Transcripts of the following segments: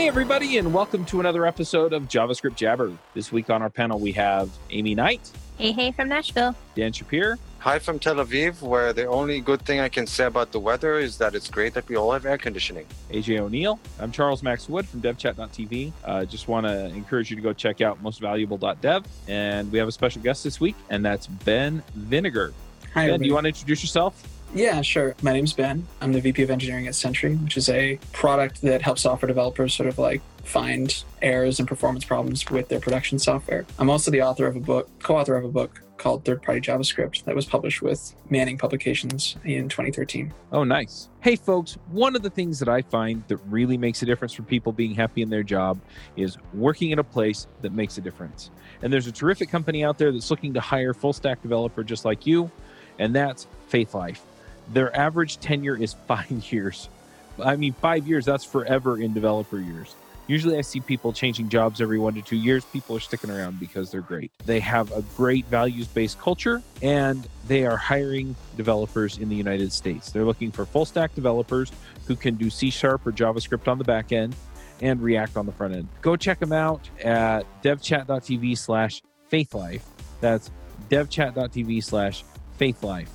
Hey, everybody, and welcome to another episode of JavaScript Jabber. This week on our panel, we have Aimee Knight, Hey, hey, from Nashville. Dan Shappir, Hi from Tel Aviv, where the only good thing I can say about the weather is that it's great that we all have air conditioning. AJ ONeal. I'm Charles Max Wood from devchat.tv. Uh, just want to encourage you to go check out mostvaluable.dev. And we have a special guest this week, and that's Ben Vinegar. Hi, ben, do you want to introduce yourself? Yeah, sure. My name's Ben. I'm the VP of Engineering at Sentry, which is a product that helps software developers sort of like find errors and performance problems with their production software. I'm also the author of a book, co-author of a book called Third Party JavaScript that was published with Manning Publications in 2013. Oh, nice. Hey, folks, one of the things that I find that really makes a difference for people being happy in their job is working in a place that makes a difference. And there's a terrific company out there that's looking to hire full stack developer just like you, and that's Faithlife. Their average tenure is five years. I mean, five years, that's forever in developer years. Usually, I see people changing jobs every one to two years. People are sticking around because they're great. They have a great values based culture and they are hiring developers in the United States. They're looking for full stack developers who can do C sharp or JavaScript on the back end and React on the front end. Go check them out at devchat.tv slash faithlife. That's devchat.tv slash faithlife.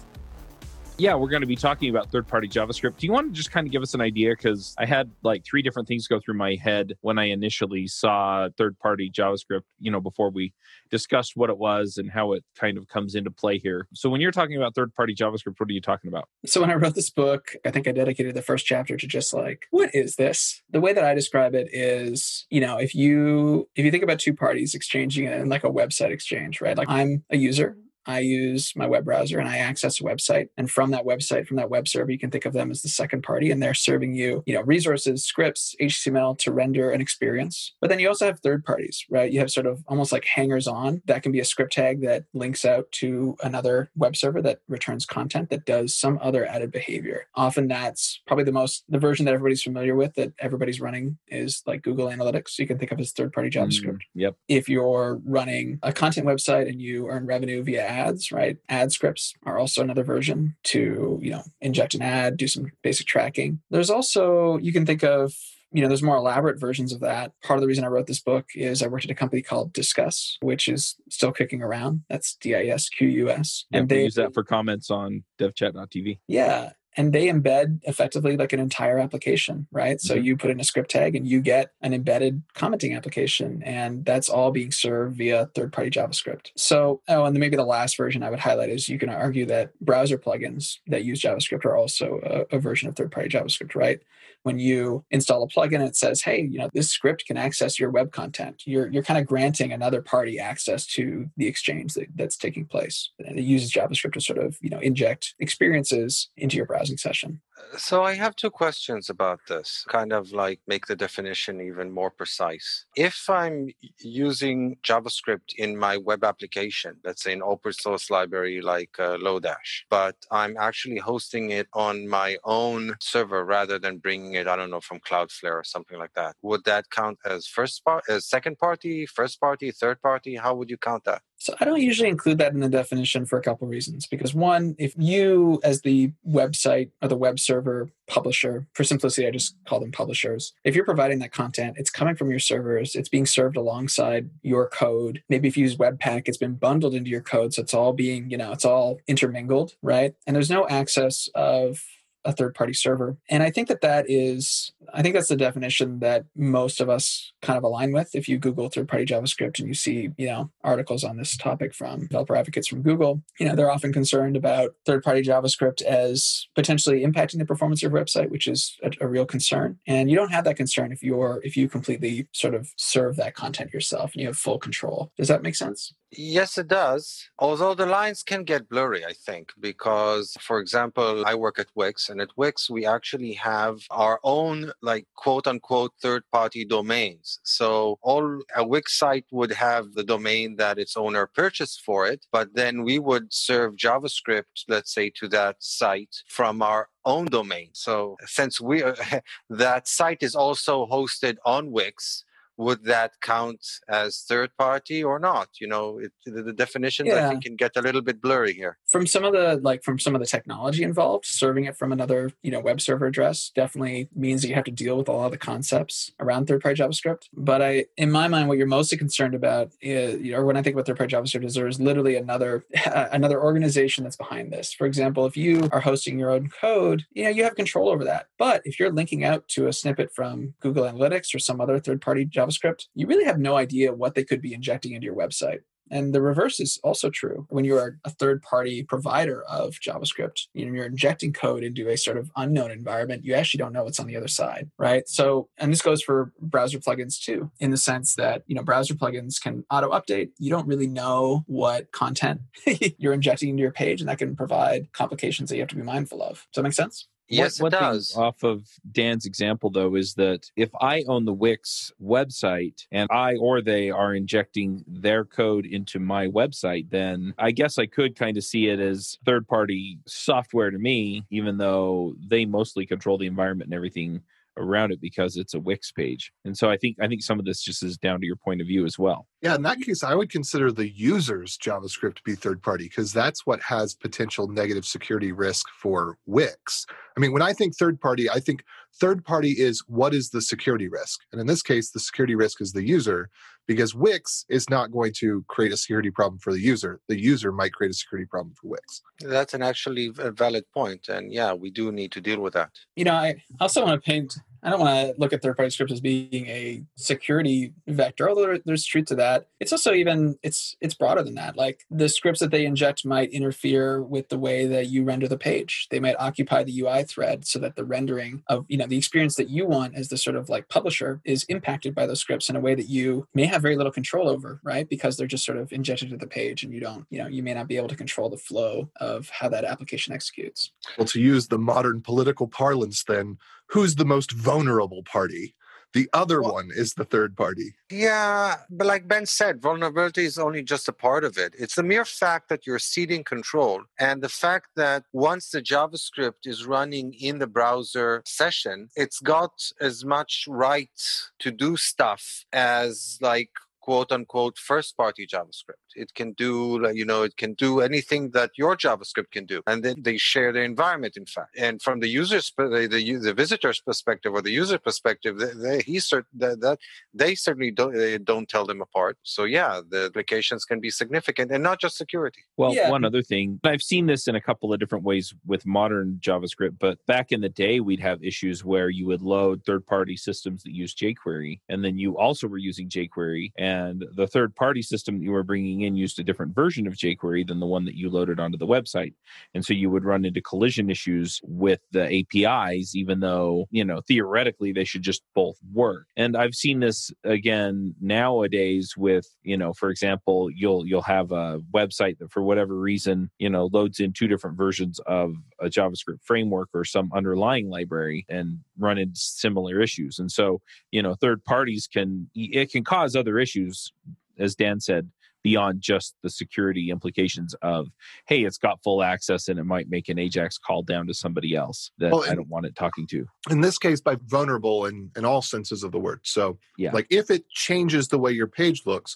Yeah, we're going to be talking about third party JavaScript. Do you want to just kind of give us an idea? Because I had like three different things go through my head when I initially saw third party JavaScript, you know, before we discussed what it was and how it kind of comes into play here. So when you're talking about third party JavaScript, what are you talking about? So when I wrote this book, I think I dedicated the first chapter to just like, what is this? The way that I describe it is, you know, if you if you think about two parties exchanging in like a website exchange, right? Like I'm a user, I use my web browser and I access a website. And from that website, from that web server, you can think of them as the second party and they're serving you, you know, resources, scripts, HTML to render an experience. But then you also have third parties, right? You have sort of almost like hangers on. That can be a script tag that links out to another web server that returns content that does some other added behavior. Often that's probably the most, the version that everybody's familiar with that everybody's running is like Google Analytics. You can think of as third party JavaScript Mm, yep. if you're running a content website and you earn revenue via ads, right? Ad scripts are also another version to, you know, inject an ad, do some basic tracking. There's also, you can think of, you know, there's more elaborate versions of that. Part of the reason I wrote this book is I worked at a company called Disqus, which is still kicking around. That's D I S Q U S. And they use that for comments on devchat.tv. yeah. And they embed effectively like an entire application, right? So Mhm. you put in a script tag and you get an embedded commenting application, and that's all being served via third party JavaScript. So, oh, and then maybe the last version I would highlight is you can argue that browser plugins that use JavaScript are also a, a version of third party JavaScript, right? When you install a plugin, it says, hey, you know, this script can access your web content. You're, you're kind of granting another party access to the exchange that, that's taking place. And it uses JavaScript to sort of, you know, inject experiences into your browsing session. So I have two questions about this, kind of like make the definition even more precise. If I'm using JavaScript in my web application, let's say an open source library like uh, Lodash, but I'm actually hosting it on my own server rather than bringing it, I don't know, from Cloudflare or something like that, would that count as first part, as second party, first party, third party? How would you count that? So I don't usually include that in the definition for a couple reasons. Because one, if you as the website or the web server publisher, for simplicity, I just call them publishers. If you're providing that content, it's coming from your servers, it's being served alongside your code. Maybe if you use Webpack, it's been bundled into your code. So it's all being, you know, it's all intermingled, right? And there's no access of a third party server. And I think that that is, I think that's the definition that most of us kind of align with. If you Google third party JavaScript and you see, you know, articles on this topic from developer advocates from Google, you know, they're often concerned about third party JavaScript as potentially impacting the performance of your website, which is a, a real concern. And you don't have that concern if you're, if you completely sort of serve that content yourself and you have full control. Does that make sense? Yes, it does. Although the lines can get blurry, I think, because, for example, I work at Wix, and at Wix, we actually have our own, like, quote unquote, third party domains. So, all a Wix site would have the domain that its owner purchased for it, but then we would serve JavaScript, let's say, to that site from our own domain. So, since we that site is also hosted on Wix, would that count as third party or not? You know, it, the, the definitions I think can get a little bit blurry here. From some of the like from some of the technology involved, serving it from another you know web server address definitely means that you have to deal with a lot of the concepts around third-party JavaScript. But I, in my mind, what you're mostly concerned about, is, or when I think about third-party JavaScript, is there is literally another another organization that's behind this. For example, if you are hosting your own code, you know you have control over that. But if you're linking out to a snippet from Google Analytics or some other third-party JavaScript, you really have no idea what they could be injecting into your website. And the reverse is also true. When you are a third party provider of JavaScript, you know, you're injecting code into a sort of unknown environment, you actually don't know what's on the other side, right? So, and this goes for browser plugins too, in the sense that, you know, browser plugins can auto update. You don't really know what content you're injecting into your page, and that can provide complications that you have to be mindful of. Does that make sense? Yes, what, it one does. Thing off of Dan's example, though, is that if I own the Wix website and I or they are injecting their code into my website, then I guess I could kind of see it as third party software to me, even though they mostly control the environment and everything around it because it's a Wix page. And so I think I think some of this just is down to your point of view as well. Yeah, in that case, I would consider the user's JavaScript to be third party because that's what has potential negative security risk for Wix. I mean, when I think third party, I think third party is what is the security risk? And in this case, the security risk is the user because Wix is not going to create a security problem for the user. The user might create a security problem for Wix. That's an actually a valid point, and yeah, we do need to deal with that. You know, I also want to paint I don't want to look at third-party scripts as being a security vector, although there's truth to that. It's also even it's it's broader than that. Like the scripts that they inject might interfere with the way that you render the page. They might occupy the UI thread so that the rendering of you know the experience that you want as the sort of like publisher is impacted by those scripts in a way that you may have very little control over, right? Because they're just sort of injected to the page, and you don't you know you may not be able to control the flow of how that application executes. Well, to use the modern political parlance, then who's the most vulnerable party? The other Well- one is the third party. Yeah, but like Ben said, vulnerability is only just a part of it. It's the mere fact that you're ceding control and the fact that once the JavaScript is running in the browser session, it's got as much right to do stuff as like quote unquote first party JavaScript. It can do, like, you know, it can do anything that your JavaScript can do. And then they share their environment, in fact. And from the user's, the, the, the visitor's perspective or the user perspective, they, they, he cert, that, that they certainly don't, they don't tell them apart. So yeah, the implications can be significant and not just security. Well, Yeah. one other thing, I've seen this in a couple of different ways with modern JavaScript, but back in the day, we'd have issues where you would load third party systems that use jQuery, and then you also were using jQuery, and the third party system that you were bringing in used a different version of jQuery than the one that you loaded onto the website. And so you would run into collision issues with the APIs, even though, you know, theoretically they should just both work. And I've seen this again nowadays with, you know, for example, you'll you'll have a website that for whatever reason, you know, loads in two different versions of a JavaScript framework or some underlying library and run into similar issues. And so, you know, third parties can it can cause other issues, as Dan said, beyond just the security implications of, hey, it's got full access and it might make an Ajax call down to somebody else that Well, I don't want it talking to. In this case, by vulnerable in, in all senses of the word. So, Yeah. like if it changes the way your page looks,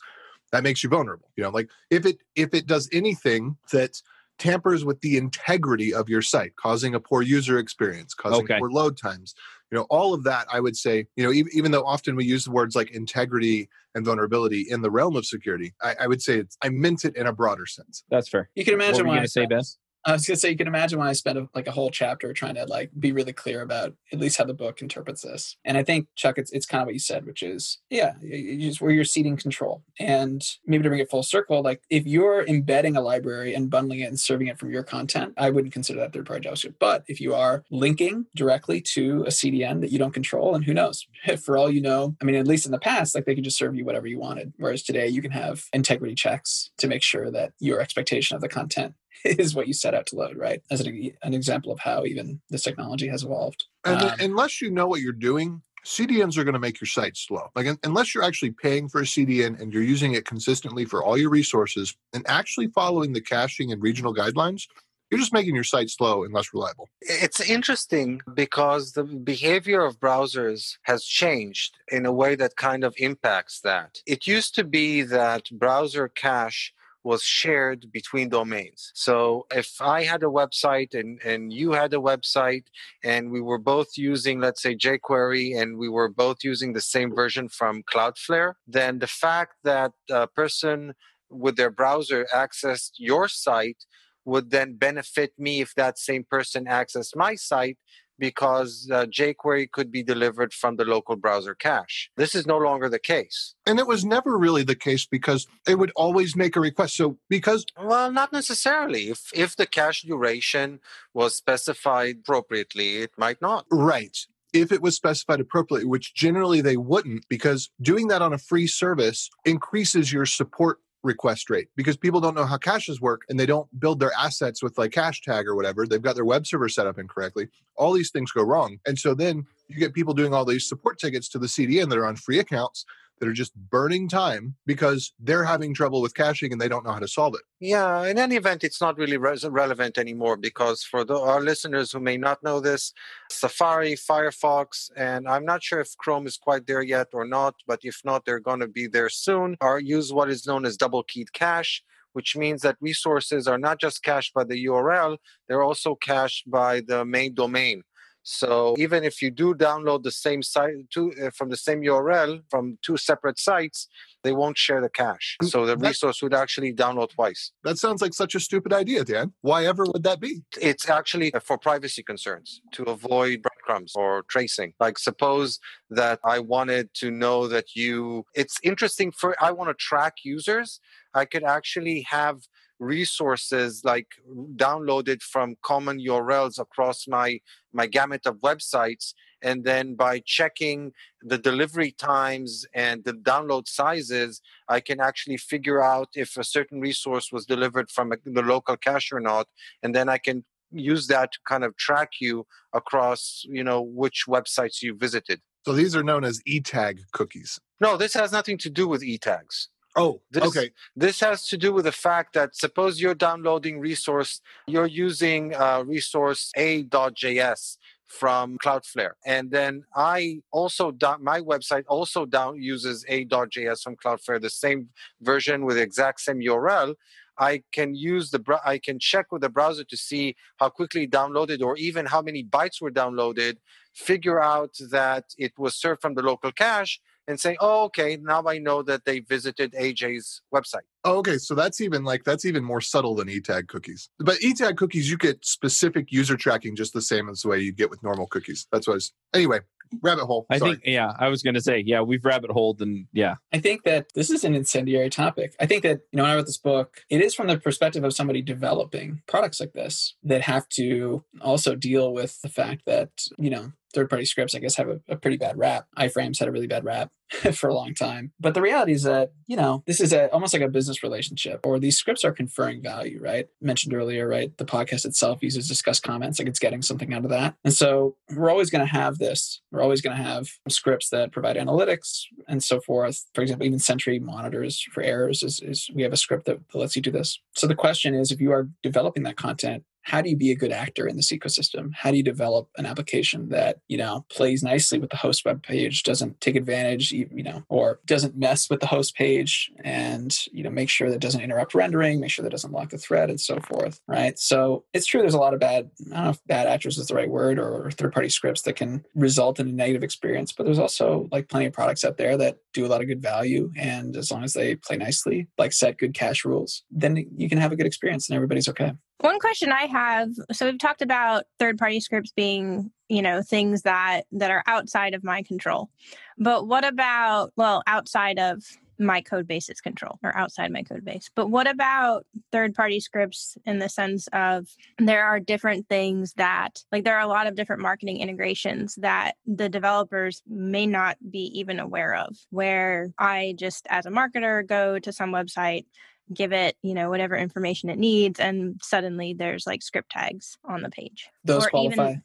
that makes you vulnerable. You know, like if it if it does anything that tampers with the integrity of your site, causing a poor user experience, causing Okay. poor load times, you know, all of that, I would say, you know, even, even though often we use the words like integrity and vulnerability in the realm of security, I, I would say it's I meant it in a broader sense. That's fair. You can What imagine were you why going I to say, spent- Ben? I was gonna say you can imagine why I spent a, like a whole chapter trying to like be really clear about at least how the book interprets this. And I think Chuck, it's it's kind of what you said, which is yeah, you- just where you're ceding control. And maybe to bring it full circle, like if you're embedding a library and bundling it and serving it from your content, I wouldn't consider that third party JavaScript. But if you are linking directly to a CDN that you don't control, and who knows, for all you know, I mean, at least in the past, like they could just serve you whatever you wanted. Whereas today, you can have integrity checks to make sure that your expectation of the content is what you set out to load, right? As an, an example of how even this technology has evolved. And Um, unless you know what you're doing, CDNs are going to make your site slow. Like unless you're actually paying for a CDN and you're using it consistently for all your resources and actually following the caching and regional guidelines, you're just making your site slow and less reliable. It's interesting because the behavior of browsers has changed in a way that kind of impacts that. It used to be that browser cache was shared between domains. So if I had a website and, and you had a website and we were both using, let's say, jQuery and we were both using the same version from Cloudflare, then the fact that a person with their browser accessed your site would then benefit me if that same person accessed my site because uh, jQuery could be delivered from the local browser cache. This is no longer the case. And it was never really the case because it would always make a request. So because well, not necessarily. If if the cache duration was specified appropriately, it might not. Right. If it was specified appropriately, which generally they wouldn't, because doing that on a free service increases your support request rate because people don't know how caches work and they don't build their assets with like cache tag or whatever. They've got their web server set up incorrectly. All these things go wrong. And so then you get people doing all these support tickets to the CDN that are on free accounts that are just burning time because they're having trouble with caching and they don't know how to solve it. Yeah, in any event, it's not really re- relevant anymore because for the, our listeners who may not know this, Safari, Firefox, and I'm not sure if Chrome is quite there yet or not, but if not, they're going to be there soon, are use what is known as double keyed cache which means that resources are not just cached by the URL, they're also cached by the main domain. So even if you do download the same site to, uh, from the same URL from two separate sites, they won't share the cache. Mm, so the resource would actually download twice. That sounds like such a stupid idea, Dan. Why ever would that be? It's actually for privacy concerns to avoid breadcrumbs or tracing. Like suppose that I wanted to know that you it's interesting for I want to track users, I could actually have resources like downloaded from common urls across my my gamut of websites and then by checking the delivery times and the download sizes i can actually figure out if a certain resource was delivered from a, the local cache or not and then i can use that to kind of track you across you know which websites you visited. So these are known as e-tag cookies. No this has nothing to do with e-tags Oh, this, okay. This has to do with the fact that suppose you're downloading resource, you're using uh, resource a.js from Cloudflare. And then I also down, my website also down uses a.js from Cloudflare, the same version with the exact same URL. I can use the I can check with the browser to see how quickly downloaded or even how many bytes were downloaded, figure out that it was served from the local cache, and say, oh, okay, now I know that they visited AJ's website. Oh, okay, so that's even like that's even more subtle than eTag cookies. But eTag cookies, you get specific user tracking just the same as the way you get with normal cookies. That's what I was. Anyway, rabbit hole. I think, yeah, I was going to say, yeah, we've rabbit holed and yeah. I think that this is an incendiary topic. I think that, you know, when I wrote this book, it is from the perspective of somebody developing products like this that have to also deal with the fact that, you know, third party scripts, I guess, have a, a, pretty bad rap. iframes had a really bad rap for a long time. But the reality is that, you know, this is a, almost like a business relationship, or these scripts are conferring value, right? Mentioned earlier, right? The podcast itself uses Disqus comments, like it's getting something out of that. And so we're always going to have this. We're always going to have scripts that provide analytics and so forth. For example, even Sentry monitors for errors is, is we have a script that lets you do this. So the question is if you are developing that content, how do you be a good actor in this ecosystem? How do you develop an application that, you know, plays nicely with the host web page, doesn't take advantage, you know, or doesn't mess with the host page and, you know, make sure that doesn't interrupt rendering, make sure that doesn't lock the thread and so forth, right? So it's true there's a lot of bad, I don't know if bad actors is the right word or third party scripts that can result in a negative experience, but there's also like plenty of products out there that do a lot of good value. And as long as they play nicely, like set good cache rules, then you can have a good experience and everybody's okay. One question I have so we've talked about third party scripts being, you know, things that that are outside of my control. But what about well, outside of my code base's control or outside my code base. But what about third party scripts in the sense of there are different things that, like, there are a lot of different marketing integrations that the developers may not be even aware of, where I just, as a marketer, go to some website, give it, you know, whatever information it needs, and suddenly there's like script tags on the page. Those or qualify.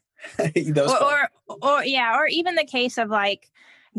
Even, Those or, qualify. or, or yeah, or even the case of like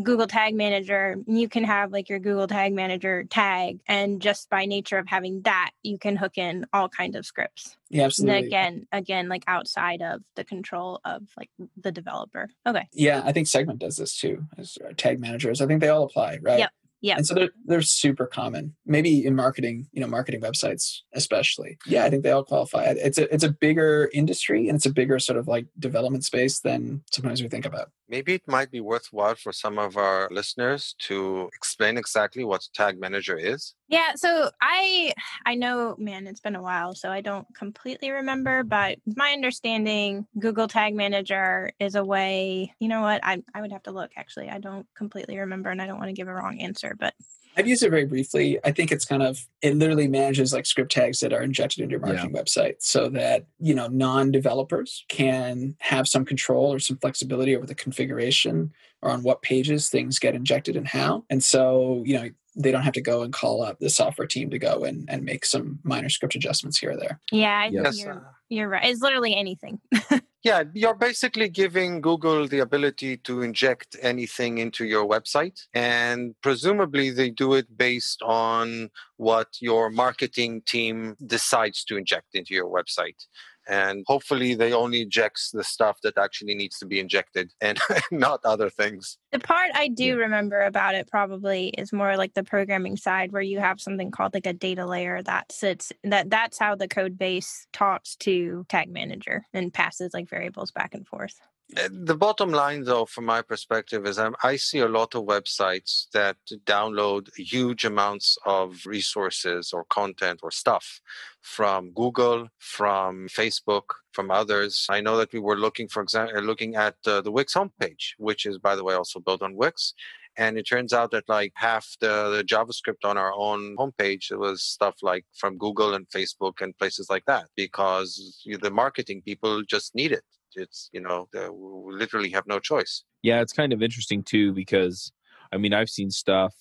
Google Tag Manager, you can have like your Google Tag Manager tag, and just by nature of having that, you can hook in all kinds of scripts. Yeah, absolutely. And again, again, like outside of the control of like the developer. Okay. Yeah, I think Segment does this too as uh, tag managers. I think they all apply, right? Yep. Yeah. And so they're they're super common. Maybe in marketing, you know, marketing websites especially. Yeah, I think they all qualify. It's a it's a bigger industry and it's a bigger sort of like development space than sometimes we think about. Maybe it might be worthwhile for some of our listeners to explain exactly what Tag Manager is. Yeah, so I I know, man, it's been a while, so I don't completely remember, but my understanding, Google Tag Manager is a way. You know what? I I would have to look. Actually, I don't completely remember, and I don't want to give a wrong answer, but I've used it very briefly. I think it's kind of it literally manages like script tags that are injected into your marketing yeah. website so that, you know, non-developers can have some control or some flexibility over the configuration or on what pages things get injected and how. And so, you know, they don't have to go and call up the software team to go and, and make some minor script adjustments here or there. Yeah, yes. you're, you're right. It's literally anything. Yeah, you're basically giving Google the ability to inject anything into your website. And presumably, they do it based on what your marketing team decides to inject into your website and hopefully they only injects the stuff that actually needs to be injected and not other things the part i do yeah. remember about it probably is more like the programming side where you have something called like a data layer that sits that that's how the code base talks to tag manager and passes like variables back and forth the bottom line, though, from my perspective, is I'm, I see a lot of websites that download huge amounts of resources or content or stuff from Google, from Facebook, from others. I know that we were looking, for example, looking at uh, the Wix homepage, which is, by the way, also built on Wix. And it turns out that like half the, the JavaScript on our own homepage was stuff like from Google and Facebook and places like that because the marketing people just need it it's you know we literally have no choice yeah it's kind of interesting too because i mean i've seen stuff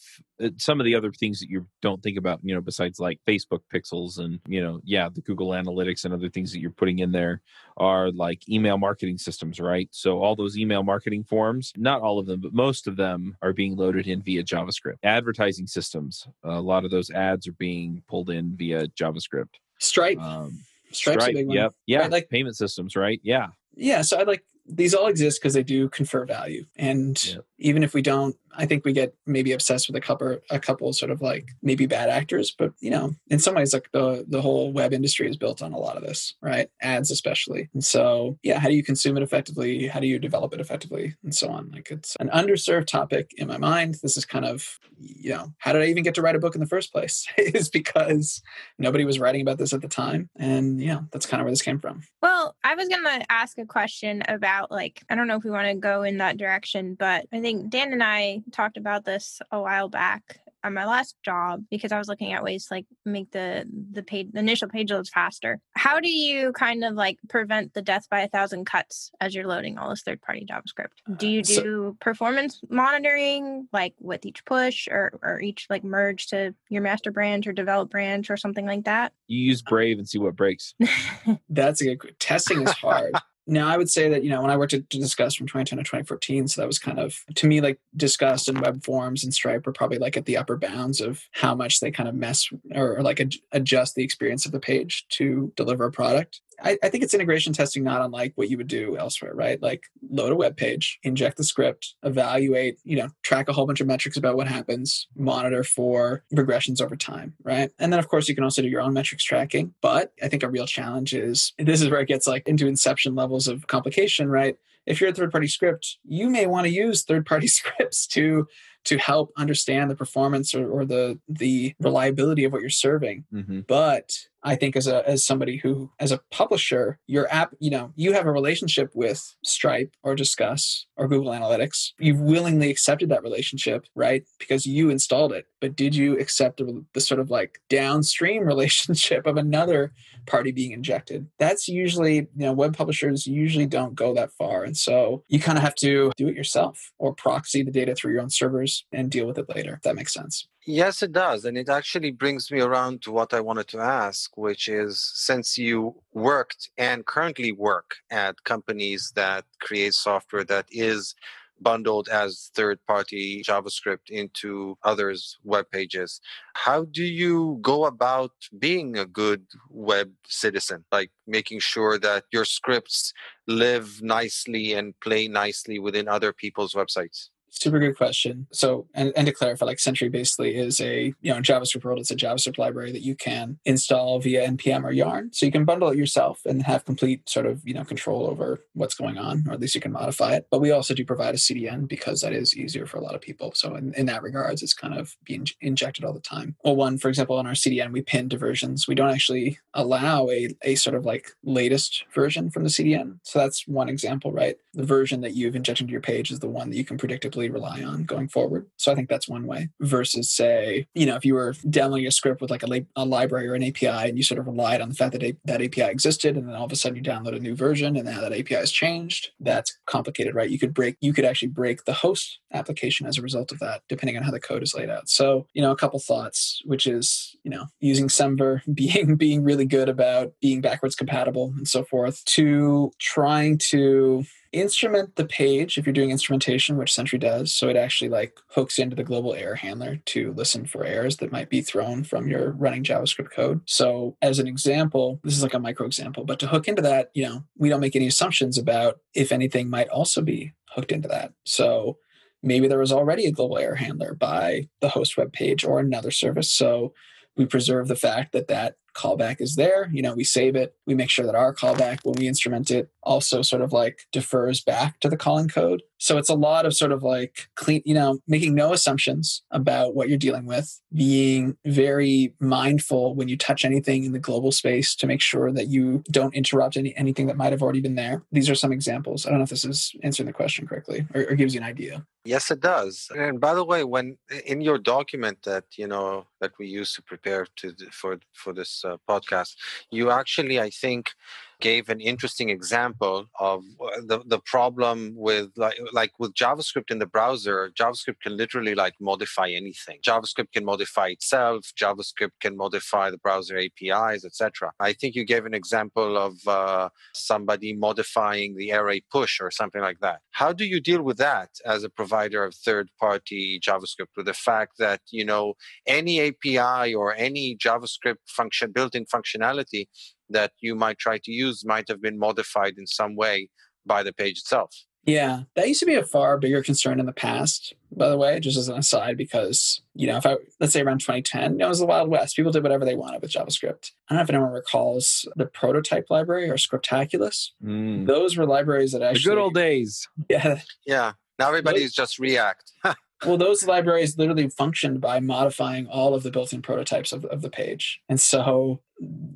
uh, some of the other things that you don't think about you know besides like facebook pixels and you know yeah the google analytics and other things that you're putting in there are like email marketing systems right so all those email marketing forms not all of them but most of them are being loaded in via javascript advertising systems a lot of those ads are being pulled in via javascript stripe um, Stripe's Stripe, yep. Yeah. Right? Like payment systems, right? Yeah. Yeah. So I like these all exist because they do confer value. And yep. even if we don't I think we get maybe obsessed with a couple a couple sort of like maybe bad actors, but you know, in some ways like the the whole web industry is built on a lot of this, right? Ads especially. And so, yeah, how do you consume it effectively? How do you develop it effectively? And so on. Like it's an underserved topic in my mind. This is kind of, you know, how did I even get to write a book in the first place? is because nobody was writing about this at the time. And yeah, that's kind of where this came from. Well, I was gonna ask a question about like, I don't know if we want to go in that direction, but I think Dan and I talked about this a while back on my last job because I was looking at ways to like make the the page the initial page loads faster. How do you kind of like prevent the death by a thousand cuts as you're loading all this third party JavaScript? Uh, do you do so, performance monitoring like with each push or or each like merge to your master branch or develop branch or something like that? You use Brave and see what breaks. That's a good testing is hard. Now, I would say that, you know, when I worked at Disqus from 2010 to 2014, so that was kind of, to me, like Disqus and Web Forms and Stripe are probably like at the upper bounds of how much they kind of mess or, or like ad- adjust the experience of the page to deliver a product. I, I, think it's integration testing not unlike what you would do elsewhere, right? Like load a web page, inject the script, evaluate, you know, track a whole bunch of metrics about what happens, monitor for regressions over time, right? And then of course you can also do your own metrics tracking. But I think a real challenge is this is where it gets like into inception levels of complication, right? If you're a third party script, you may want to use third party scripts to to help understand the performance or, or the the reliability of what you're serving. Mm-hmm. But I think as a as somebody who as a publisher, your app, you know, you have a relationship with Stripe or Disqus or Google Analytics. You've willingly accepted that relationship, right? Because you installed it. But did you accept the, the sort of like downstream relationship of another party being injected? That's usually, you know, web publishers usually don't go that far. And so you kind of have to do it yourself or proxy the data through your own servers and deal with it later, if that makes sense. Yes, it does. And it actually brings me around to what I wanted to ask, which is since you worked and currently work at companies that create software that is bundled as third party JavaScript into others' web pages, how do you go about being a good web citizen? Like making sure that your scripts live nicely and play nicely within other people's websites? Super good question. So, and, and to clarify, like Sentry basically is a, you know, JavaScript world, it's a JavaScript library that you can install via NPM or Yarn. So you can bundle it yourself and have complete sort of, you know, control over what's going on, or at least you can modify it. But we also do provide a CDN because that is easier for a lot of people. So in, in that regards, it's kind of being injected all the time. Well, one, for example, on our CDN, we pin to versions. We don't actually allow a, a sort of like latest version from the CDN. So that's one example, right? The version that you've injected into your page is the one that you can predictably rely on going forward. So I think that's one way versus say, you know, if you were downloading a script with like a, a library or an API and you sort of relied on the fact that a, that API existed and then all of a sudden you download a new version and now that API has changed, that's complicated, right? You could break, you could actually break the host application as a result of that, depending on how the code is laid out. So, you know, a couple thoughts, which is, you know, using Semver, being being really good about being backwards compatible and so forth, to trying to instrument the page if you're doing instrumentation which sentry does. So it actually like hooks into the global error handler to listen for errors that might be thrown from your running javascript code. So as an example this is like a micro example but to hook into that you know we don't make any assumptions about if anything might also be hooked into that. So maybe there was already a global error handler by the host web page or another service. So we preserve the fact that that callback is there. You know, we save it. We make sure that our callback, when we instrument it, also sort of like defers back to the calling code. So it's a lot of sort of like clean, you know, making no assumptions about what you're dealing with, being very mindful when you touch anything in the global space to make sure that you don't interrupt any, anything that might have already been there. These are some examples. I don't know if this is answering the question correctly or, or gives you an idea. Yes, it does. And by the way, when in your document that you know that we use to prepare to for for this podcast, you actually, I think, gave an interesting example of uh, the, the problem with like like with javascript in the browser javascript can literally like modify anything. Javascript can modify itself javascript can modify the browser apis etc i think you gave an example of uh, somebody modifying the array push or something like that. How do you deal with that as a provider of third party javascript with the fact that you know any api or any javascript function built-in functionality that you might try to use might have been modified in some way by the page itself. Yeah, that used to be a far bigger concern in the past, by the way, just as an aside, because, you know, if I, let's say around 2010, you know, it was the Wild West. People did whatever they wanted with JavaScript. I don't know if anyone recalls the prototype library or Scriptaculous. Mm. Those were libraries that actually. The good old days. Yeah. Yeah. Now everybody's just React. well, those libraries literally functioned by modifying all of the built-in prototypes of, of the page. And so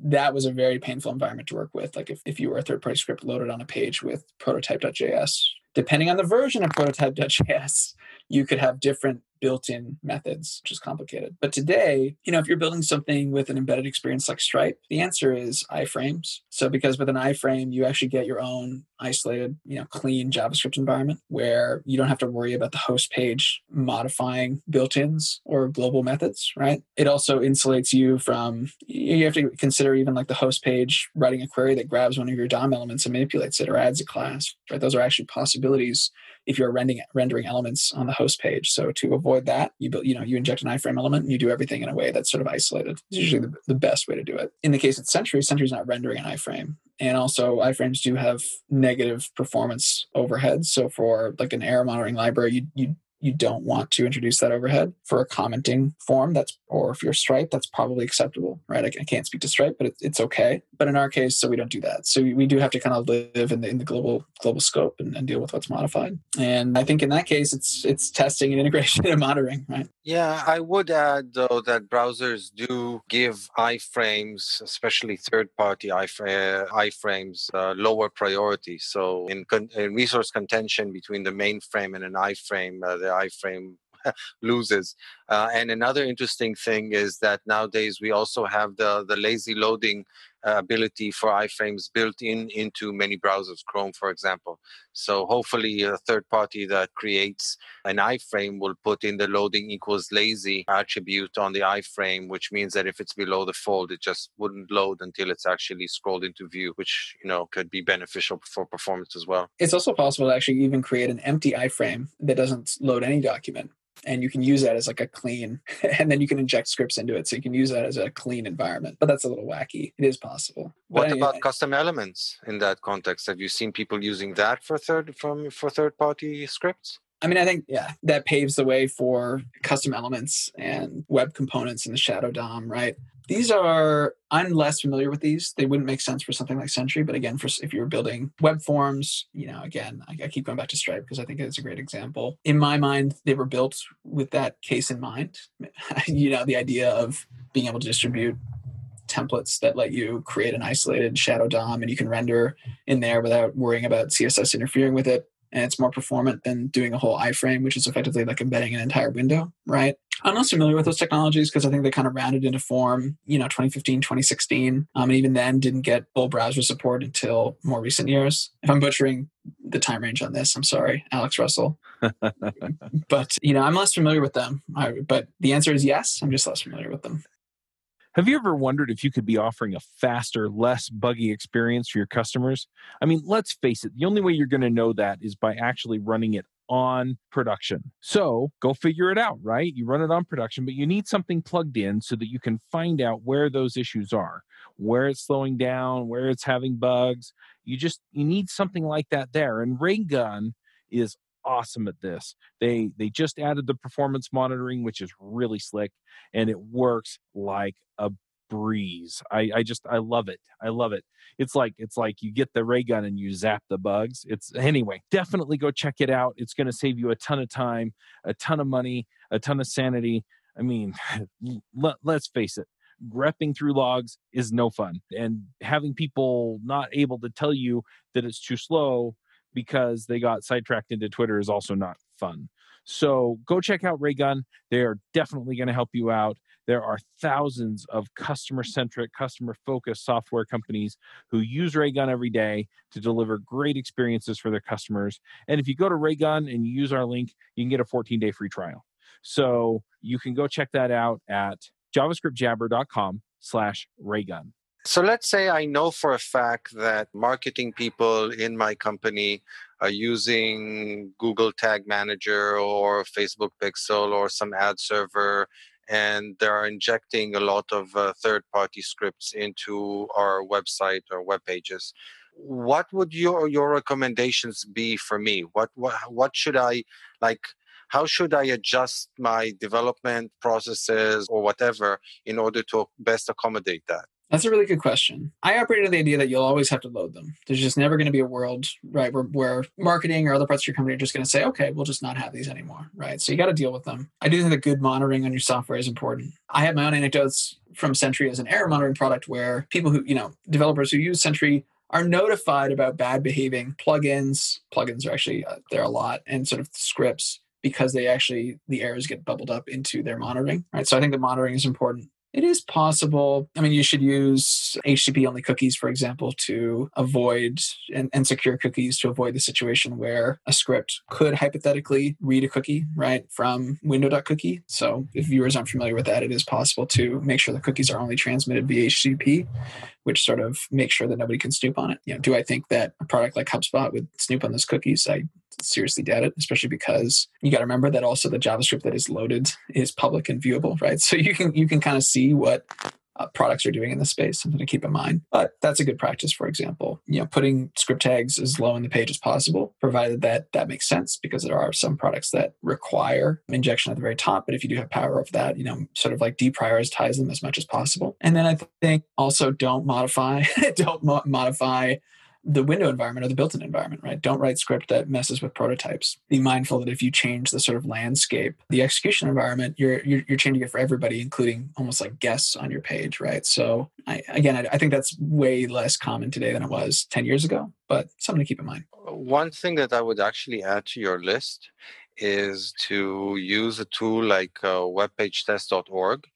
that was a very painful environment to work with. Like if, if you were a third-party script loaded on a page with prototype.js, depending on the version of prototype.js, you could have different built-in methods, which is complicated. But today, you know, if you're building something with an embedded experience like Stripe, the answer is iframes. So because with an iframe, you actually get your own isolated, you know, clean JavaScript environment where you don't have to worry about the host page modifying built-ins or global methods, right? It also insulates you from you have to consider even like the host page writing a query that grabs one of your DOM elements and manipulates it or adds a class, right? Those are actually possibilities if you're rendering rendering elements on the host page. So to avoid that, you build, you know, you inject an iframe element and you do everything in a way that's sort of isolated. It's usually the, the best way to do it. In the case of Sentry, Sentry's not rendering an iframe. And also iframes do have negative performance overheads. So for like an error monitoring library, you you you don't want to introduce that overhead for a commenting form that's or if you're stripe that's probably acceptable right? I, can't speak to stripe but it, it's okay. But in our case so we don't do that. So we, we do have to kind of live in the, in the global global scope and, and, deal with what's modified. And i think in that case it's it's testing and integration and monitoring right? Yeah i would add though that browsers do give iframes especially third party iframes uh, lower priority. So in, con- in resource contention between the mainframe and an iframe uh, the iframe loses. Uh, and another interesting thing is that nowadays we also have the, the lazy loading Uh, ability for iframes built in into many browsers, Chrome, for example. So hopefully, a third party that creates an iframe will put in the loading equals lazy attribute on the iframe, which means that if it's below the fold, it just wouldn't load until it's actually scrolled into view, which you know could be beneficial for performance as well. It's also possible to actually even create an empty iframe that doesn't load any document and you can use that as like a clean and then you can inject scripts into it so you can use that as a clean environment but that's a little wacky. It is possible. What anyway, about custom elements in that context? Have you seen people using that for third from for third party scripts? I mean, I think, yeah, that paves the way for custom elements and web components in the Shadow DOM, right? These are, I'm less familiar with these. They wouldn't make sense for something like Sentry, but again, for if you're building web forms, you know, again, I, I keep going back to Stripe because I think it's a great example. In my mind, they were built with that case in mind. you know, the idea of being able to distribute templates that let you create an isolated shadow DOM and you can render in there without worrying about CSS interfering with it. And it's more performant than doing a whole iframe, which is effectively like embedding an entire window, right? I'm not familiar with those technologies because I think they kind of rounded into form, you know, 2015, 2016. Um, and even then didn't get full browser support until more recent years. If I'm butchering the time range on this, I'm sorry, Alex Russell. but, you know, I'm less familiar with them. I, but the answer is yes, I'm just less familiar with them. Have you ever wondered if you could be offering a faster, less buggy experience for your customers? I mean, let's face it, the only way you're going to know that is by actually running it on production. So go figure it out, right? You run it on production, but you need something plugged in so that you can find out where those issues are, where it's slowing down, where it's having bugs. You just you need something like that there. And Raygun is awesome at this. They they just added the performance monitoring, which is really slick, and it works like a breeze. I, I just I love it. I love it. It's like it's like you get the ray gun and you zap the bugs. It's anyway, definitely go check it out. It's going to save you a ton of time, a ton of money, a ton of sanity. I mean, let, let's face it. Grepping through logs is no fun. And having people not able to tell you that it's too slow because they got sidetracked into Twitter is also not fun. So go check out Raygun. They are definitely going to help you out. There are thousands of customer centric, customer focused software companies who use Raygun every day to deliver great experiences for their customers. And if you go to Raygun and you use our link, you can get a 14 day free trial. So you can go check that out at javascriptjabber.com slash Raygun. So let's say I know for a fact that marketing people in my company are using Google Tag Manager or Facebook Pixel or some ad server, and they're injecting a lot of uh, third party scripts into our website or web pages. What would your your recommendations be for me? What what what should I like? How should I adjust my development processes or whatever in order to best accommodate that? That's a really good question. I operate on the idea that you'll always have to load them. There's just never going to be a world, right, where, where marketing or other parts of your company are just going to say, okay, we'll just not have these anymore, right? So you got to deal with them. I do think that good monitoring on your software is important. I have my own anecdotes from Sentry as an error monitoring product where people who, you know, developers who use Sentry are notified about bad behaving plugins. Plugins are actually uh, there a lot, and sort of scripts because they actually the errors get bubbled up into their monitoring. Right. So I think the monitoring is important. It is possible. I mean, you should use HTTP only cookies, for example, to avoid and, and, secure cookies to avoid the situation where a script could hypothetically read a cookie, right, from window.cookie. So if viewers aren't familiar with that, it is possible to make sure the cookies are only transmitted via HTTP, which sort of makes sure that nobody can snoop on it. You know, do I think that a product like HubSpot would snoop on those cookies? I seriously it, especially because you got to remember that also the JavaScript that is loaded is public and viewable, right? So you can you can kind of see what uh, products are doing in the space, something to keep in mind. But that's a good practice, for example. You know, putting script tags as low in the page as possible, provided that that makes sense, because there are some products that require injection at the very top. But if you do have power of that, you know, sort of like deprioritize them as much as possible. And then I think also don't modify, don't mo- modify the window environment or the built-in environment, right? Don't write script that messes with prototypes. Be mindful that if you change the sort of landscape, the execution environment, you're you're, you're changing it for everybody, including almost like guests on your page, right? So I, again, I, I think that's way less common today than it was 10 years ago, but something to keep in mind. One thing that I would actually add to your list is to use a tool like uh, webpagetest.org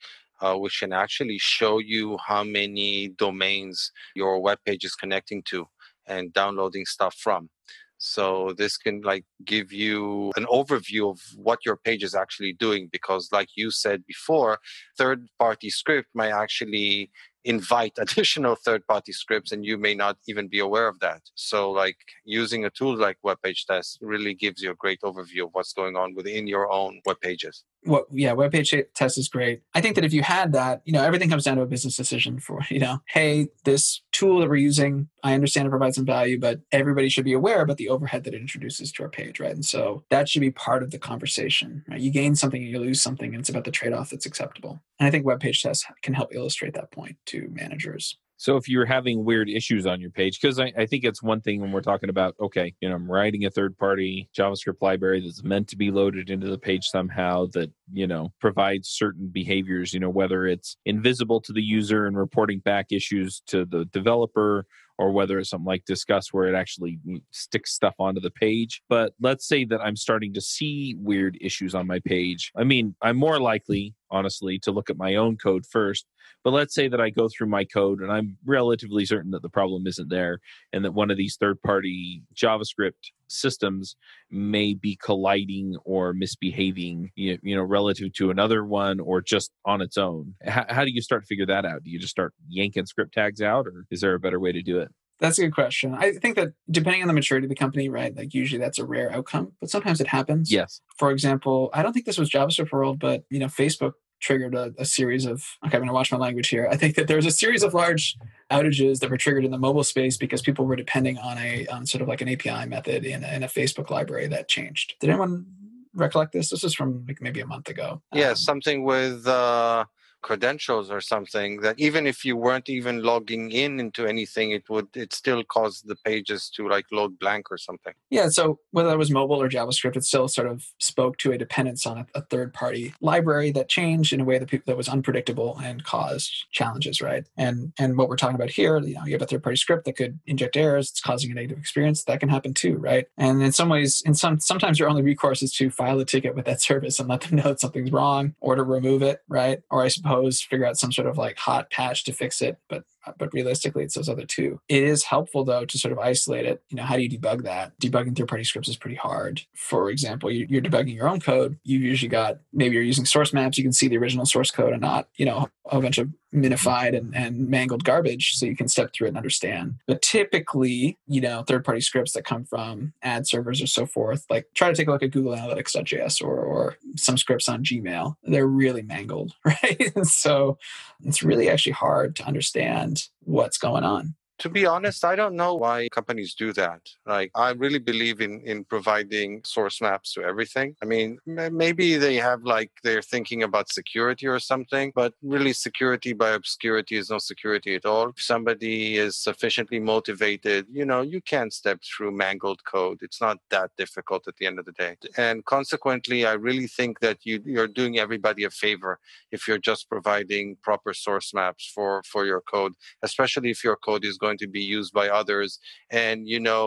uh, which can actually show you how many domains your web page is connecting to and downloading stuff from. So this can like give you an overview of what your page is actually doing because like you said before, third party script might actually invite additional third party scripts and you may not even be aware of that. So like using a tool like web page test really gives you a great overview of what's going on within your own web pages. What yeah web page test is great. I think that if you had that you know everything comes down to a business decision for you know hey this tool that we're using i understand it provides some value but everybody should be aware about the overhead that it introduces to our page right? And so that should be part of the conversation right? You gain something and you lose something and it's about the trade-off that's acceptable. And i think web page tests can help illustrate that point to managers so if you're having weird issues on your page, because I, I, think it's one thing when we're talking about, okay, you know, I'm writing a third party JavaScript library that's meant to be loaded into the page somehow that, you know, provides certain behaviors, you know, whether it's invisible to the user and reporting back issues to the developer or whether it's something like Disqus where it actually sticks stuff onto the page. But let's say that I'm starting to see weird issues on my page. I mean, I'm more likely, honestly, to look at my own code first. But let's say that I go through my code and I'm relatively certain that the problem isn't there and that one of these third party JavaScript systems may be colliding or misbehaving you know relative to another one or just on its own. How, how do you start to figure that out? Do you just start yanking script tags out or is there a better way to do it that's a good question. I think that depending on the maturity of the company, right? Like usually that's a rare outcome, but sometimes it happens. Yes. For example, I don't think this was JavaScript World, but you know, Facebook triggered a, a, series of okay i'm going to watch my language here i think that there was a series of large outages that were triggered in the mobile space because people were depending on a on sort of like an api method in, in a facebook library that changed did anyone recollect this this is from like maybe a month ago yeah um, something with uh credentials or something that even if you weren't even logging in into anything it would it still cause the pages to like load blank or something. Yeah so whether it was mobile or javascript it still sort of spoke to a dependence on a, a third party library that changed in a way that people that was unpredictable and caused challenges right? And and what we're talking about here you know you have a third party script that could inject errors it's causing a negative experience that can happen too right? And in some ways in some sometimes your only recourse is to file a ticket with that service and let them know that something's wrong or to remove it right? Or i suppose suppose figure out some sort of like hot patch to fix it but Uh, but realistically it's those other two. It is helpful though to sort of isolate it. You know how do you debug that? Debugging third party scripts is pretty hard. For example you're debugging your own code. You've usually got maybe you're using source maps. You can see the original source code and not you know a bunch of minified and, and mangled garbage so you can step through it and understand. But typically you know third party scripts that come from ad servers or so forth like try to take a look at google analytics.js or, or some scripts on gmail. They're really mangled right? So it's really actually hard to understand what's going on to be honest, I don't know why companies do that. Like, I really believe in in providing source maps to everything. I mean, maybe they have like they're thinking about security or something, but really, security by obscurity is no security at all. If somebody is sufficiently motivated, you know, you can step through mangled code. It's not that difficult at the end of the day. And consequently, I really think that you you're doing everybody a favor if you're just providing proper source maps for for your code, especially if your code is going to be used by others. And you know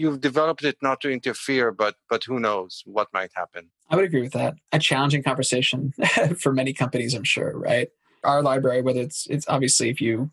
you've developed it not to interfere but but who knows what might happen. I would agree with that. A challenging conversation for many companies i'm sure right? Our library whether it's it's obviously if you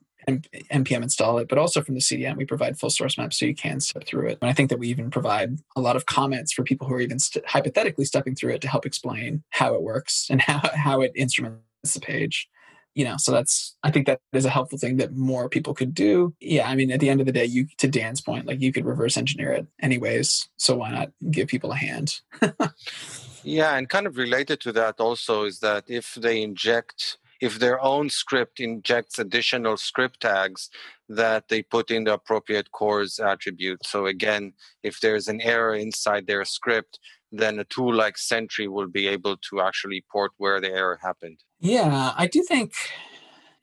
npm install it but also from the cdn we provide full source maps so you can step through it. And i think that we even provide a lot of comments for people who are even st- hypothetically stepping through it to help explain how it works and how, how it instruments the page you know so that's i think that is a helpful thing that more people could do yeah i mean at the end of the day you to dan's point like you could reverse engineer it anyways so why not give people a hand yeah and kind of related to that also is that if they inject if their own script injects additional script tags that they put in the appropriate CORS attribute. So again, if there's an error inside their script, then a tool like Sentry will be able to actually port where the error happened. Yeah, I do think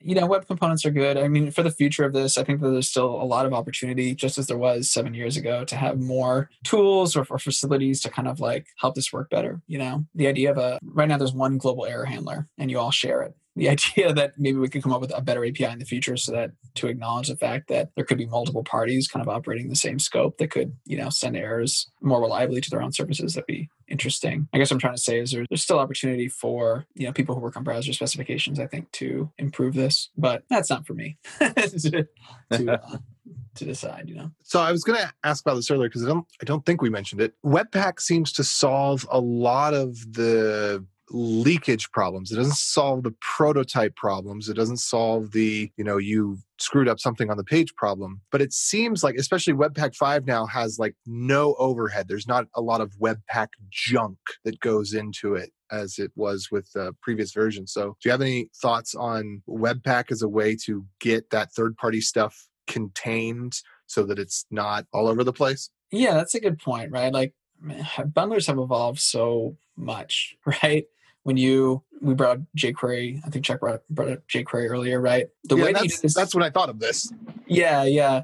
you know web components are good. I mean for the future of this i think that there's still a lot of opportunity just as there was seven years ago to have more tools or, facilities to kind of like help this work better you know? The idea of a right now there's one global error handler and you all share it the idea that maybe we could come up with a better API in the future so that to acknowledge the fact that there could be multiple parties kind of operating the same scope that could, you know, send errors more reliably to their own services, that'd be interesting. I guess what I'm trying to say is there, there's still opportunity for, you know, people who work on browser specifications, I think, to improve this, but that's not for me to, to, uh, to decide, you know. So I was going to ask about this earlier because I don't I don't think we mentioned it. Webpack seems to solve a lot of the leakage problems. It doesn't solve the prototype problems. It doesn't solve the, you know, you screwed up something on the page problem. But it seems like, especially Webpack 5 now has like no overhead. There's not a lot of Webpack junk that goes into it. as it was with the previous version. So, do you have any thoughts on Webpack as a way to get that third party stuff contained so that it's not all over the place? Yeah, that's a good point, right? Like bundlers have evolved so much, right? When you we brought jQuery, I think Chuck brought, brought up jQuery earlier, right? The yeah, way that's, that this, that's when I thought of this. Yeah, yeah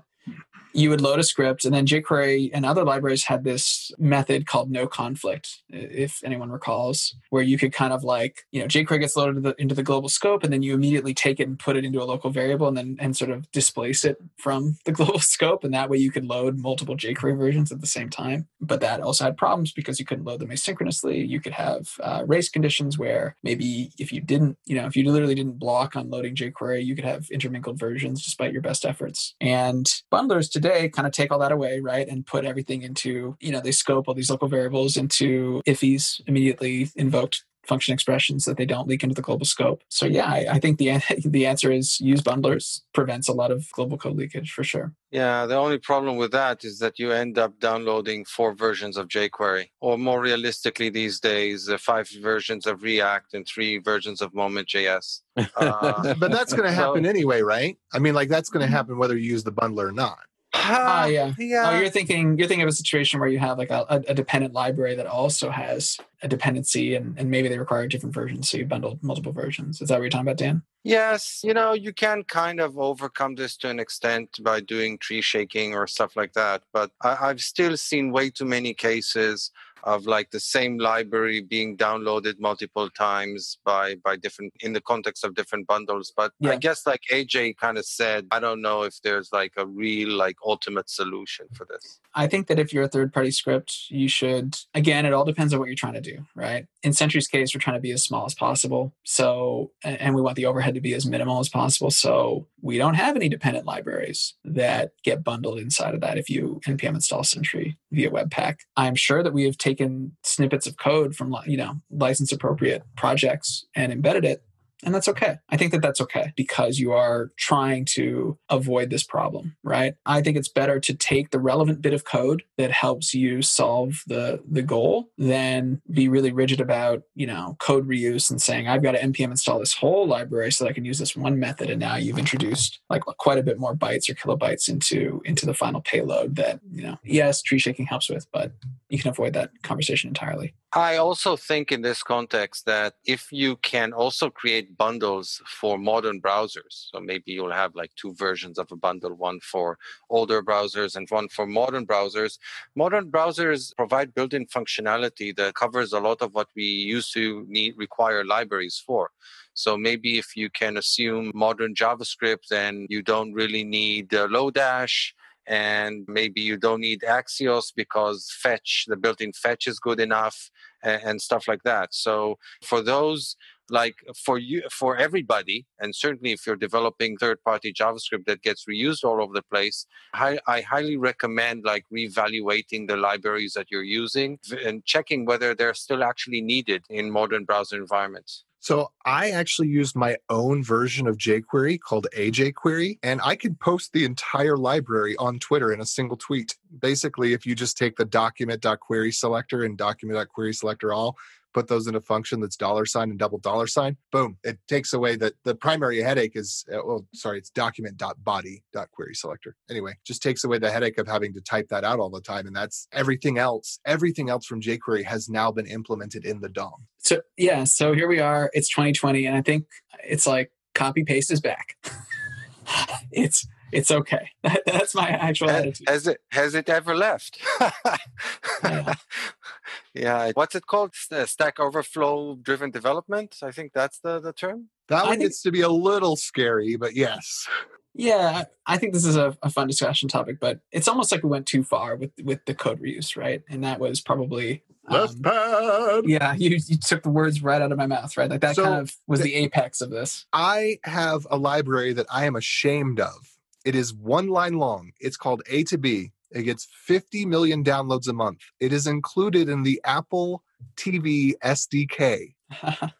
you would load a script and then jQuery and other libraries had this method called no conflict, if anyone recalls, where you could kind of like, you know, jQuery gets loaded into the, into the global scope and then you immediately take it and put it into a local variable and then and sort of displace it from the global scope. And that way you could load multiple jQuery versions at the same time. But that also had problems because you couldn't load them asynchronously. You could have uh, race conditions where maybe if you didn't, you know, if you literally didn't block on loading jQuery, you could have intermingled versions despite your best efforts. And bundlers to today kind of take all that away, right? And put everything into, you know, they scope all these local variables into IIFEs immediately invoked function expressions that they don't leak into the global scope. So yeah, I, I, think the the answer is use bundlers prevents a lot of global code leakage for sure. Yeah, the only problem with that is that you end up downloading four versions of jQuery, or more realistically these days, uh, five versions of React and three versions of Moment.js. Uh, but that's going to happen so, anyway, right? I mean, like that's going to happen whether you use the bundler or not. Ah, uh, yeah. yeah. Oh, you're thinking you're thinking of a situation where you have like a, a dependent library that also has a dependency, and, and maybe they require different versions, so you bundle multiple versions. Is that what you're talking about, Dan? Yes, you know you can kind of overcome this to an extent by doing tree shaking or stuff like that, but I, I've still seen way too many cases of like the same library being downloaded multiple times by by different in the context of different bundles but yeah. i guess like aj kind of said i don't know if there's like a real like ultimate solution for this. I think that if you're a third party script you should again it all depends on what you're trying to do right? In sentry's case we're trying to be as small as possible so and we want the overhead to be as minimal as possible so we don't have any dependent libraries that get bundled inside of that if you npm install sentry via webpack. I'm sure that we have taken taken snippets of code from you know license appropriate projects and embedded it and that's okay. I think that that's okay because you are trying to avoid this problem, right? I think it's better to take the relevant bit of code that helps you solve the the goal than be really rigid about, you know, code reuse and saying I've got to npm install this whole library so that I can use this one method and now you've introduced like quite a bit more bytes or kilobytes into into the final payload that, you know, yes, tree shaking helps with, but you can avoid that conversation entirely. I also think in this context that if you can also create bundles for modern browsers, so maybe you'll have like two versions of a bundle, one for older browsers and one for modern browsers. Modern browsers provide built-in functionality that covers a lot of what we used to need require libraries for. So maybe if you can assume modern JavaScript, then you don't really need Lodash and maybe you don't need Axios because fetch, the built-in fetch is good enough and, and stuff like that. So for those like for you for everybody and certainly if you're developing third party javascript that gets reused all over the place I, I, highly recommend like reevaluating the libraries that you're using and checking whether they're still actually needed in modern browser environments so I actually used my own version of jQuery called AJQuery, and I could post the entire library on Twitter in a single tweet. Basically, if you just take the document.query selector and document.query selector all, put those in a function that's dollar sign and double dollar sign, boom, it takes away that the primary headache is, uh, well, sorry, it's document.body.query selector. Anyway, just takes away the headache of having to type that out all the time. And that's everything else. Everything else from jQuery has now been implemented in the DOM. So, yeah, so here we are. It's 2020. And I think it's like copy paste is back. it's, it's okay. That's my actual has, attitude. Has it has it ever left? yeah. Yeah. What's it called? Stack Overflow driven development. I think that's the the term. That one think, gets to be a little scary, but yes. Yeah, I think this is a, a, fun discussion topic, but it's almost like we went too far with with the code reuse, right? And that was probably left um, pad. Yeah, you you took the words right out of my mouth, right? Like that so, kind of was the apex of this. I have a library that I am ashamed of it is one line long. It's called A to B. It gets 50 million downloads a month. It is included in the Apple TV SDK.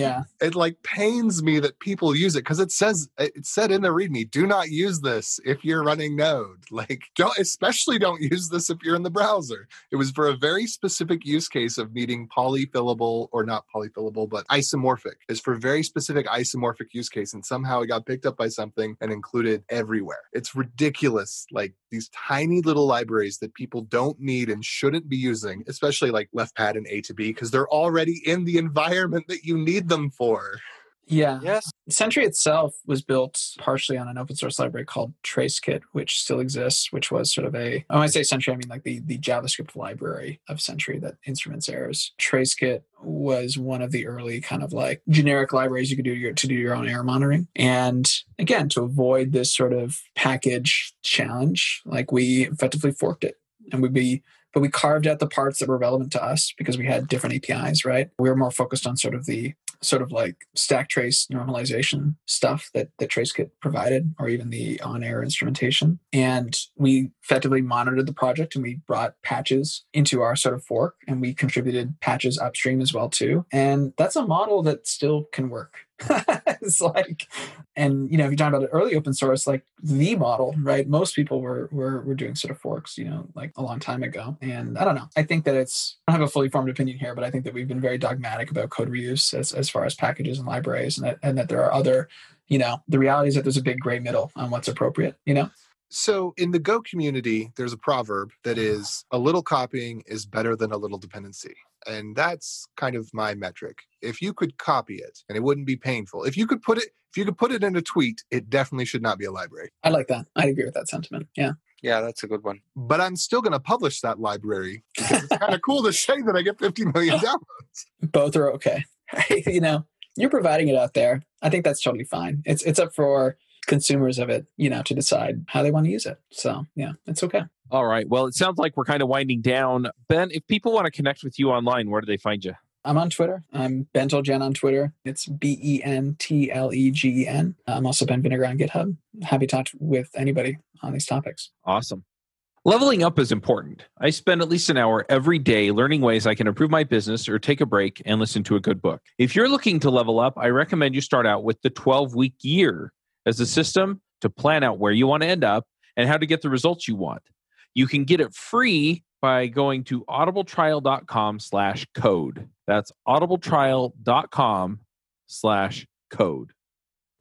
Yeah. It like pains me that people use it because it says it said in the README, do not use this if you're running Node. Like don't especially don't use this if you're in the browser. It was for a very specific use case of needing polyfillable or not polyfillable, but isomorphic. It's for a very specific isomorphic use case. And somehow it got picked up by something and included everywhere. It's ridiculous. Like these tiny little libraries that people don't need and shouldn't be using, especially like leftpad and A to B, because they're already in the environment that you need them for. Yeah. Yes. Sentry itself was built partially on an open source library called TraceKit, which still exists, which was sort of a, when I say Sentry, I mean like the, the JavaScript library of Sentry that instruments errors. TraceKit was one of the early kind of like generic libraries you could do your, to do your own error monitoring. And again, to avoid this sort of package challenge, like we effectively forked it and we'd be but we carved out the parts that were relevant to us because we had different APIs, right? We were more focused on sort of the sort of like stack trace normalization stuff that that TraceKit provided, or even the onerror instrumentation. And we effectively monitored the project and we brought patches into our sort of fork and we contributed patches upstream as well too. And that's a model that still can work. it's like, and you know, if you're talking about early open source, like the model, right? Most people were were were doing sort of forks, you know, like a long time ago. And I don't know. I think that it's I don't have a fully formed opinion here, but I think that we've been very dogmatic about code reuse as as far as packages and libraries, and that and that there are other, you know, the reality is that there's a big gray middle on what's appropriate, you know. So in the Go community, there's a proverb that mm-hmm. is a little copying is better than a little dependency. And that's kind of my metric. If you could copy it and it wouldn't be painful, if you could put it if you could put it in a tweet, it definitely should not be a library. I like that. I agree with that sentiment. Yeah. Yeah, that's a good one. But I'm still going to publish that library. Because it's kind of cool to say that I get 50 million downloads. Both are okay. you know, you're providing it out there. I think that's totally fine. It's it's up for consumers of it, you know, to decide how they want to use it. So yeah, it's okay. All right. Well, it sounds like we're kind of winding down. Ben, if people want to connect with you online, where do they find you? I'm on Twitter. I'm Bentlegen on Twitter. It's B E N T L E G E N. I'm also Ben Vinegar on GitHub. Happy to talk with anybody on these topics. Awesome. Leveling up is important. I spend at least an hour every day learning ways I can improve my business or take a break and listen to a good book. If you're looking to level up, I recommend you start out with the 12 week year as a system to plan out where you want to end up and how to get the results you want. You can get it free by going to audibletrial.com slash code. That's audibletrial.com slash code.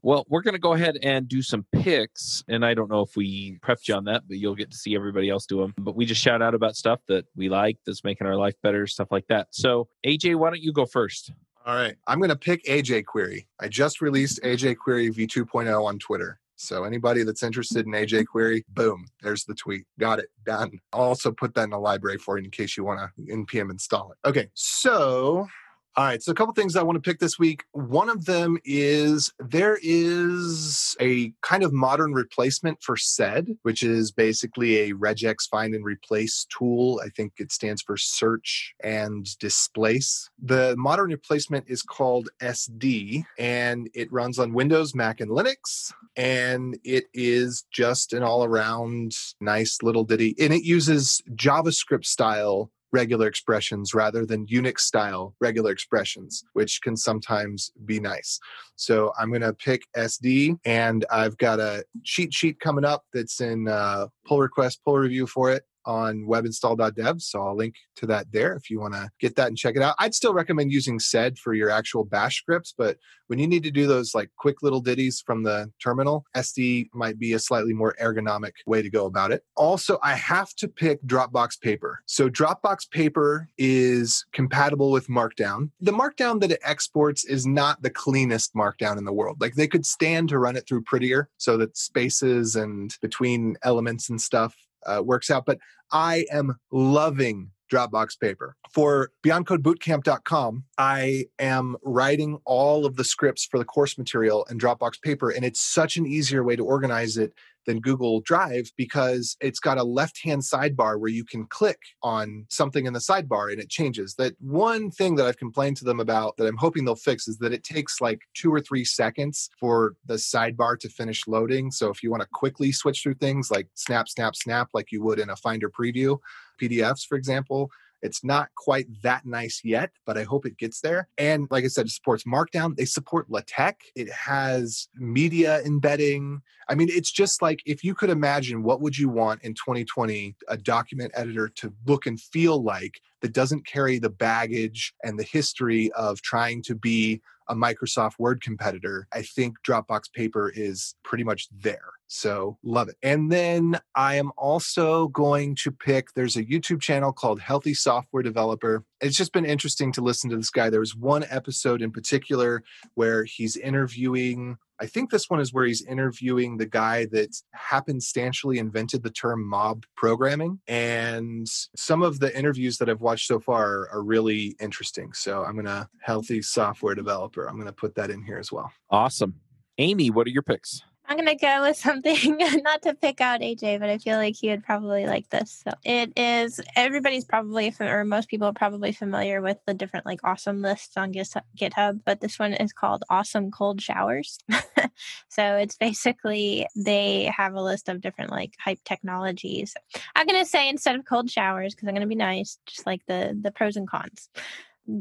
Well, we're going to go ahead and do some picks. And I don't know if we prepped you on that, but you'll get to see everybody else do them. But we just shout out about stuff that we like, that's making our life better, stuff like that. So, AJ, why don't you go first? All right. I'm going to pick AJ Query. I just released AJ Query v2.0 on Twitter. So anybody that's interested in AJ Query, boom, there's the tweet. Got it. Done. I'll also put that in the library for you in case you want to npm install it. Okay. So all right, so a couple things I want to pick this week. One of them is there is a kind of modern replacement for SED, which is basically a regex find and replace tool. I think it stands for search and displace. The modern replacement is called SD, and it runs on Windows, Mac, and Linux. And it is just an all around nice little ditty. And it uses JavaScript style regular expressions rather than Unix style regular expressions, which can sometimes be nice. So I'm going to pick SD, and I've got a cheat sheet coming up that's in uh, pull request, pull review for it on webinstall.dev. So I'll link to that there if you want to get that and check it out. I'd still recommend using sed for your actual bash scripts, but when you need to do those like quick little ditties from the terminal, SD might be a slightly more ergonomic way to go about it. Also, I have to pick Dropbox Paper. So Dropbox Paper is compatible with Markdown. The Markdown that it exports is not the cleanest Markdown in the world. Like they could stand to run it through prettier so that spaces and between elements and stuff uh, works out. But I am loving Dropbox paper. For beyondcodebootcamp.com, I am writing all of the scripts for the course material in Dropbox paper, and it's such an easier way to organize it than Google Drive because it's got a left hand sidebar where you can click on something in the sidebar and it changes. That one thing that I've complained to them about that I'm hoping they'll fix is that it takes like two or three seconds for the sidebar to finish loading. So if you want to quickly switch through things like snap, snap, snap, like you would in a Finder preview, PDFs, for example, It's not quite that nice yet, but I hope it gets there. And like I said, it supports Markdown. They support LaTeX. It has media embedding. I mean, it's just like if you could imagine what would you want in 2020 a document editor to look and feel like that doesn't carry the baggage and the history of trying to be a Microsoft Word competitor, I think Dropbox Paper is pretty much there. So love it. And then I am also going to pick, there's a YouTube channel called Healthy Software Developer. It's just been interesting to listen to this guy. There was one episode in particular where he's interviewing I think this one is where he's interviewing the guy that happenstantially invented the term mob programming. And some of the interviews that I've watched so far are really interesting. So I'm going to, healthy software developer, I'm going to put that in here as well. Awesome. Aimee, what are your picks? I'm gonna go with something not to pick out AJ, but I feel like he would probably like this. So it is everybody's probably or most people are probably familiar with the different like awesome lists on GitHub, but this one is called Awesome Cold Showers. so it's basically they have a list of different like hype technologies. I'm gonna say instead of cold showers because I'm gonna be nice, just like the the pros and cons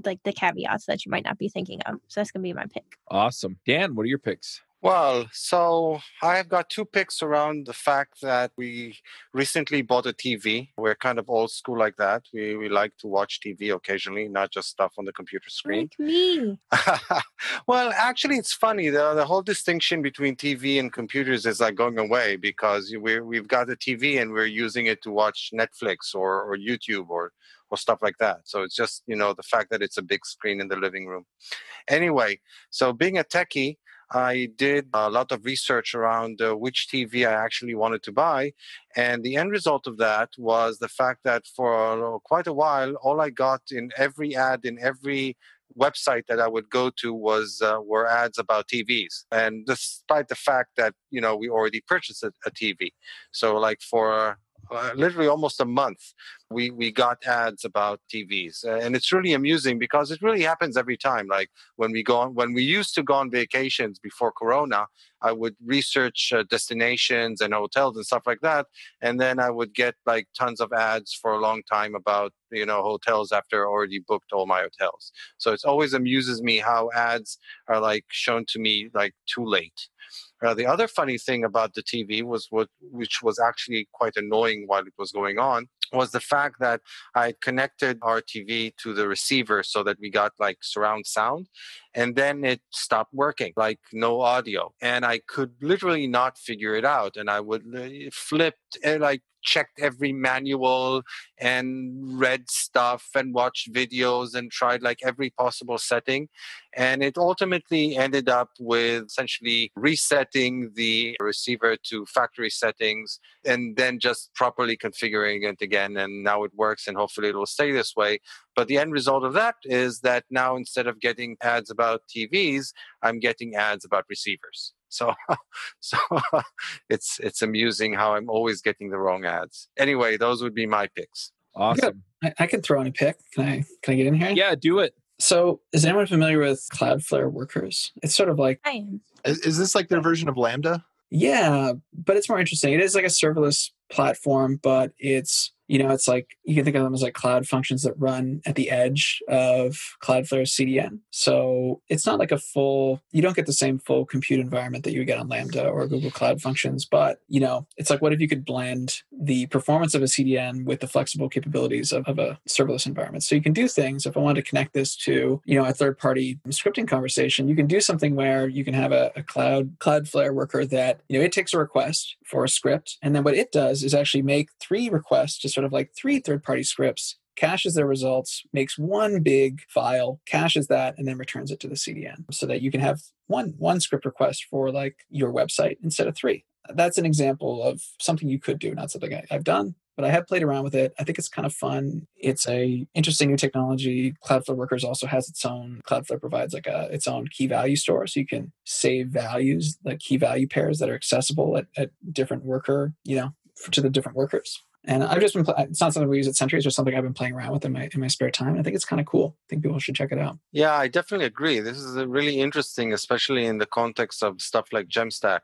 like the caveats that you might not be thinking of. So that's gonna be my pick. Awesome. Dan, what are your picks? Well, so I've got two picks around the fact that we recently bought a TV. We're kind of old school like that. We we like to watch TV occasionally, not just stuff on the computer screen. Like me. well, actually, it's funny. The, the whole distinction between TV and computers is like going away because we we've got a TV and we're using it to watch Netflix or, or YouTube or or stuff like that. So it's just, you know, the fact that it's a big screen in the living room. Anyway, so being a techie, I did a lot of research around uh, which TV I actually wanted to buy. And the end result of that was the fact that for quite a while, all I got in every ad, in every website that I would go to was uh, were ads about TVs, and despite the fact that you know we already purchased a, a TV, so like for uh, literally almost a month, we we got ads about TVs, and it's really amusing because it really happens every time. Like when we go on, when we used to go on vacations before Corona, I would research uh, destinations and hotels and stuff like that, and then I would get like tons of ads for a long time about you know hotels after I already booked all my hotels. So it always amuses me how ads are like shown to me like too late. Uh, the other funny thing about the TV was what, which was actually quite annoying while it was going on, was the fact that I connected our TV to the receiver so that we got like surround sound, and then it stopped working, like no audio, and I could literally not figure it out, and I would uh, flip eh, like checked every manual and read stuff and watched videos and tried like every possible setting. And it ultimately ended up with essentially resetting the receiver to factory settings and then just properly configuring it again. And now it works and hopefully it'll stay this way. But the end result of that is that now instead of getting ads about TVs, I'm getting ads about receivers. So, so it's it's amusing how I'm always getting the wrong ads. Anyway, those would be my picks. Awesome. I, I could throw in a pick. Can I? Can I get in here? Yeah, do it. So, is anyone familiar with Cloudflare Workers? It's sort of like I am. Is, is this like their version of Lambda? Yeah, but it's more interesting. It is like a serverless platform, but it's you know, it's like you can think of them as like cloud functions that run at the edge of Cloudflare's CDN. So it's not like a full, you don't get the same full compute environment that you would get on Lambda or Google Cloud Functions. But, you know, it's like what if you could blend the performance of a CDN with the flexible capabilities of, of a serverless environment? So you can do things. If I wanted to connect this to, you know, a third party scripting conversation, you can do something where you can have a, a cloud Cloudflare worker that, you know, it takes a request for a script. And then what it does is actually make three requests to sort of like three third party scripts, caches their results, makes one big file, caches that, and then returns it to the CDN so that you can have one one script request for like your website instead of three. That's an example of something you could do, not something I, I've done, but I have played around with it. I think it's kind of fun. It's a interesting new technology. Cloudflare Workers also has its own. Cloudflare provides like a its own key value store, so you can save values, like key value pairs that are accessible at, at different worker, you know, to the different workers. And I've just been, it's not something we use at Sentry, it's just something I've been playing around with in my, in my spare time. I think it's kind of cool. I think people should check it out. Yeah, I definitely agree. This is really interesting, especially in the context of stuff like Jamstack,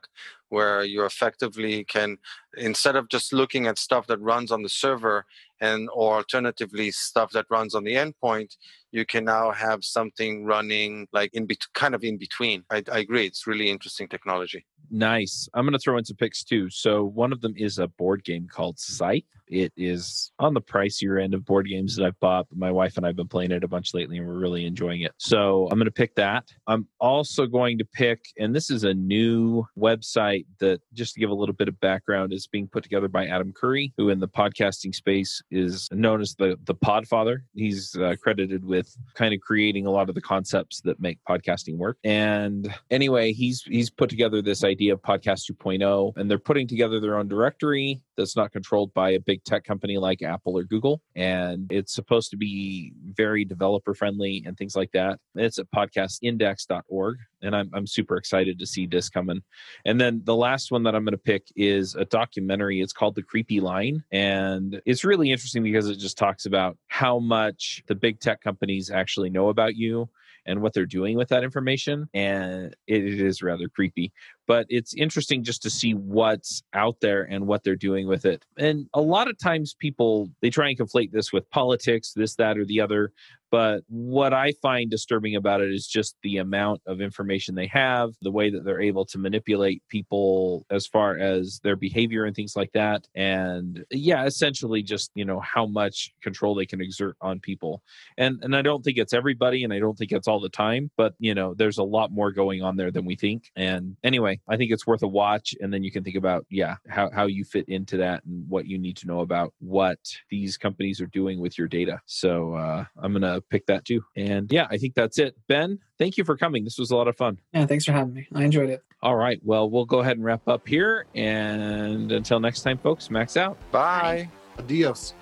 where you effectively can, instead of just looking at stuff that runs on the server and or alternatively stuff that runs on the endpoint you can now have something running like in bet- kind of in between I, I agree it's really interesting technology Nice. I'm going to throw in some picks too. So one of them is a board game called Scythe. It is on the pricier end of board games that I've bought. My wife and I have been playing it a bunch lately, and we're really enjoying it. So I'm going to pick that. I'm also going to pick, and this is a new website that, just to give a little bit of background, is being put together by Adam Curry, who in the podcasting space is known as the the Podfather. He's uh, credited with kind of creating a lot of the concepts that make podcasting work. And anyway, he's he's put together this idea of Podcast 2.0, and they're putting together their own directory that's not controlled by a big tech company like Apple or Google. And it's supposed to be very developer friendly and things like that. It's at podcastindex.org. And I'm, I'm super excited to see this coming. And then the last one that I'm going to pick is a documentary. It's called The Creepy Line. And it's really interesting because it just talks about how much the big tech companies actually know about you and what they're doing with that information. And it, it is rather creepy, but it's interesting just to see what's out there and what they're doing with it. And a lot of times people, they try and conflate this with politics, this, that, or the other. But what I find disturbing about it is just the amount of information they have, the way that they're able to manipulate people as far as their behavior and things like that. And yeah, essentially just, you know, how much control they can exert on people. And and I don't think it's everybody and I don't think it's all the time, but you know, there's a lot more going on there than we think. And anyway, I think it's worth a watch and then you can think about, yeah, how how you fit into that and what you need to know about what these companies are doing with your data. So uh, I'm gonna pick that too. And yeah, I think that's it. Ben, thank you for coming. This was a lot of fun. Yeah, thanks for having me. I enjoyed it. All right. Well, we'll go ahead and wrap up here. And until next time, folks, max out. bye. Adios.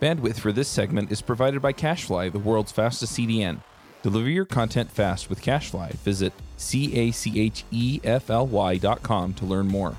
Bandwidth for this segment is provided by CacheFly, the world's fastest CDN. Deliver your content fast with CacheFly. Visit C A C H E F L Y dot com to learn more.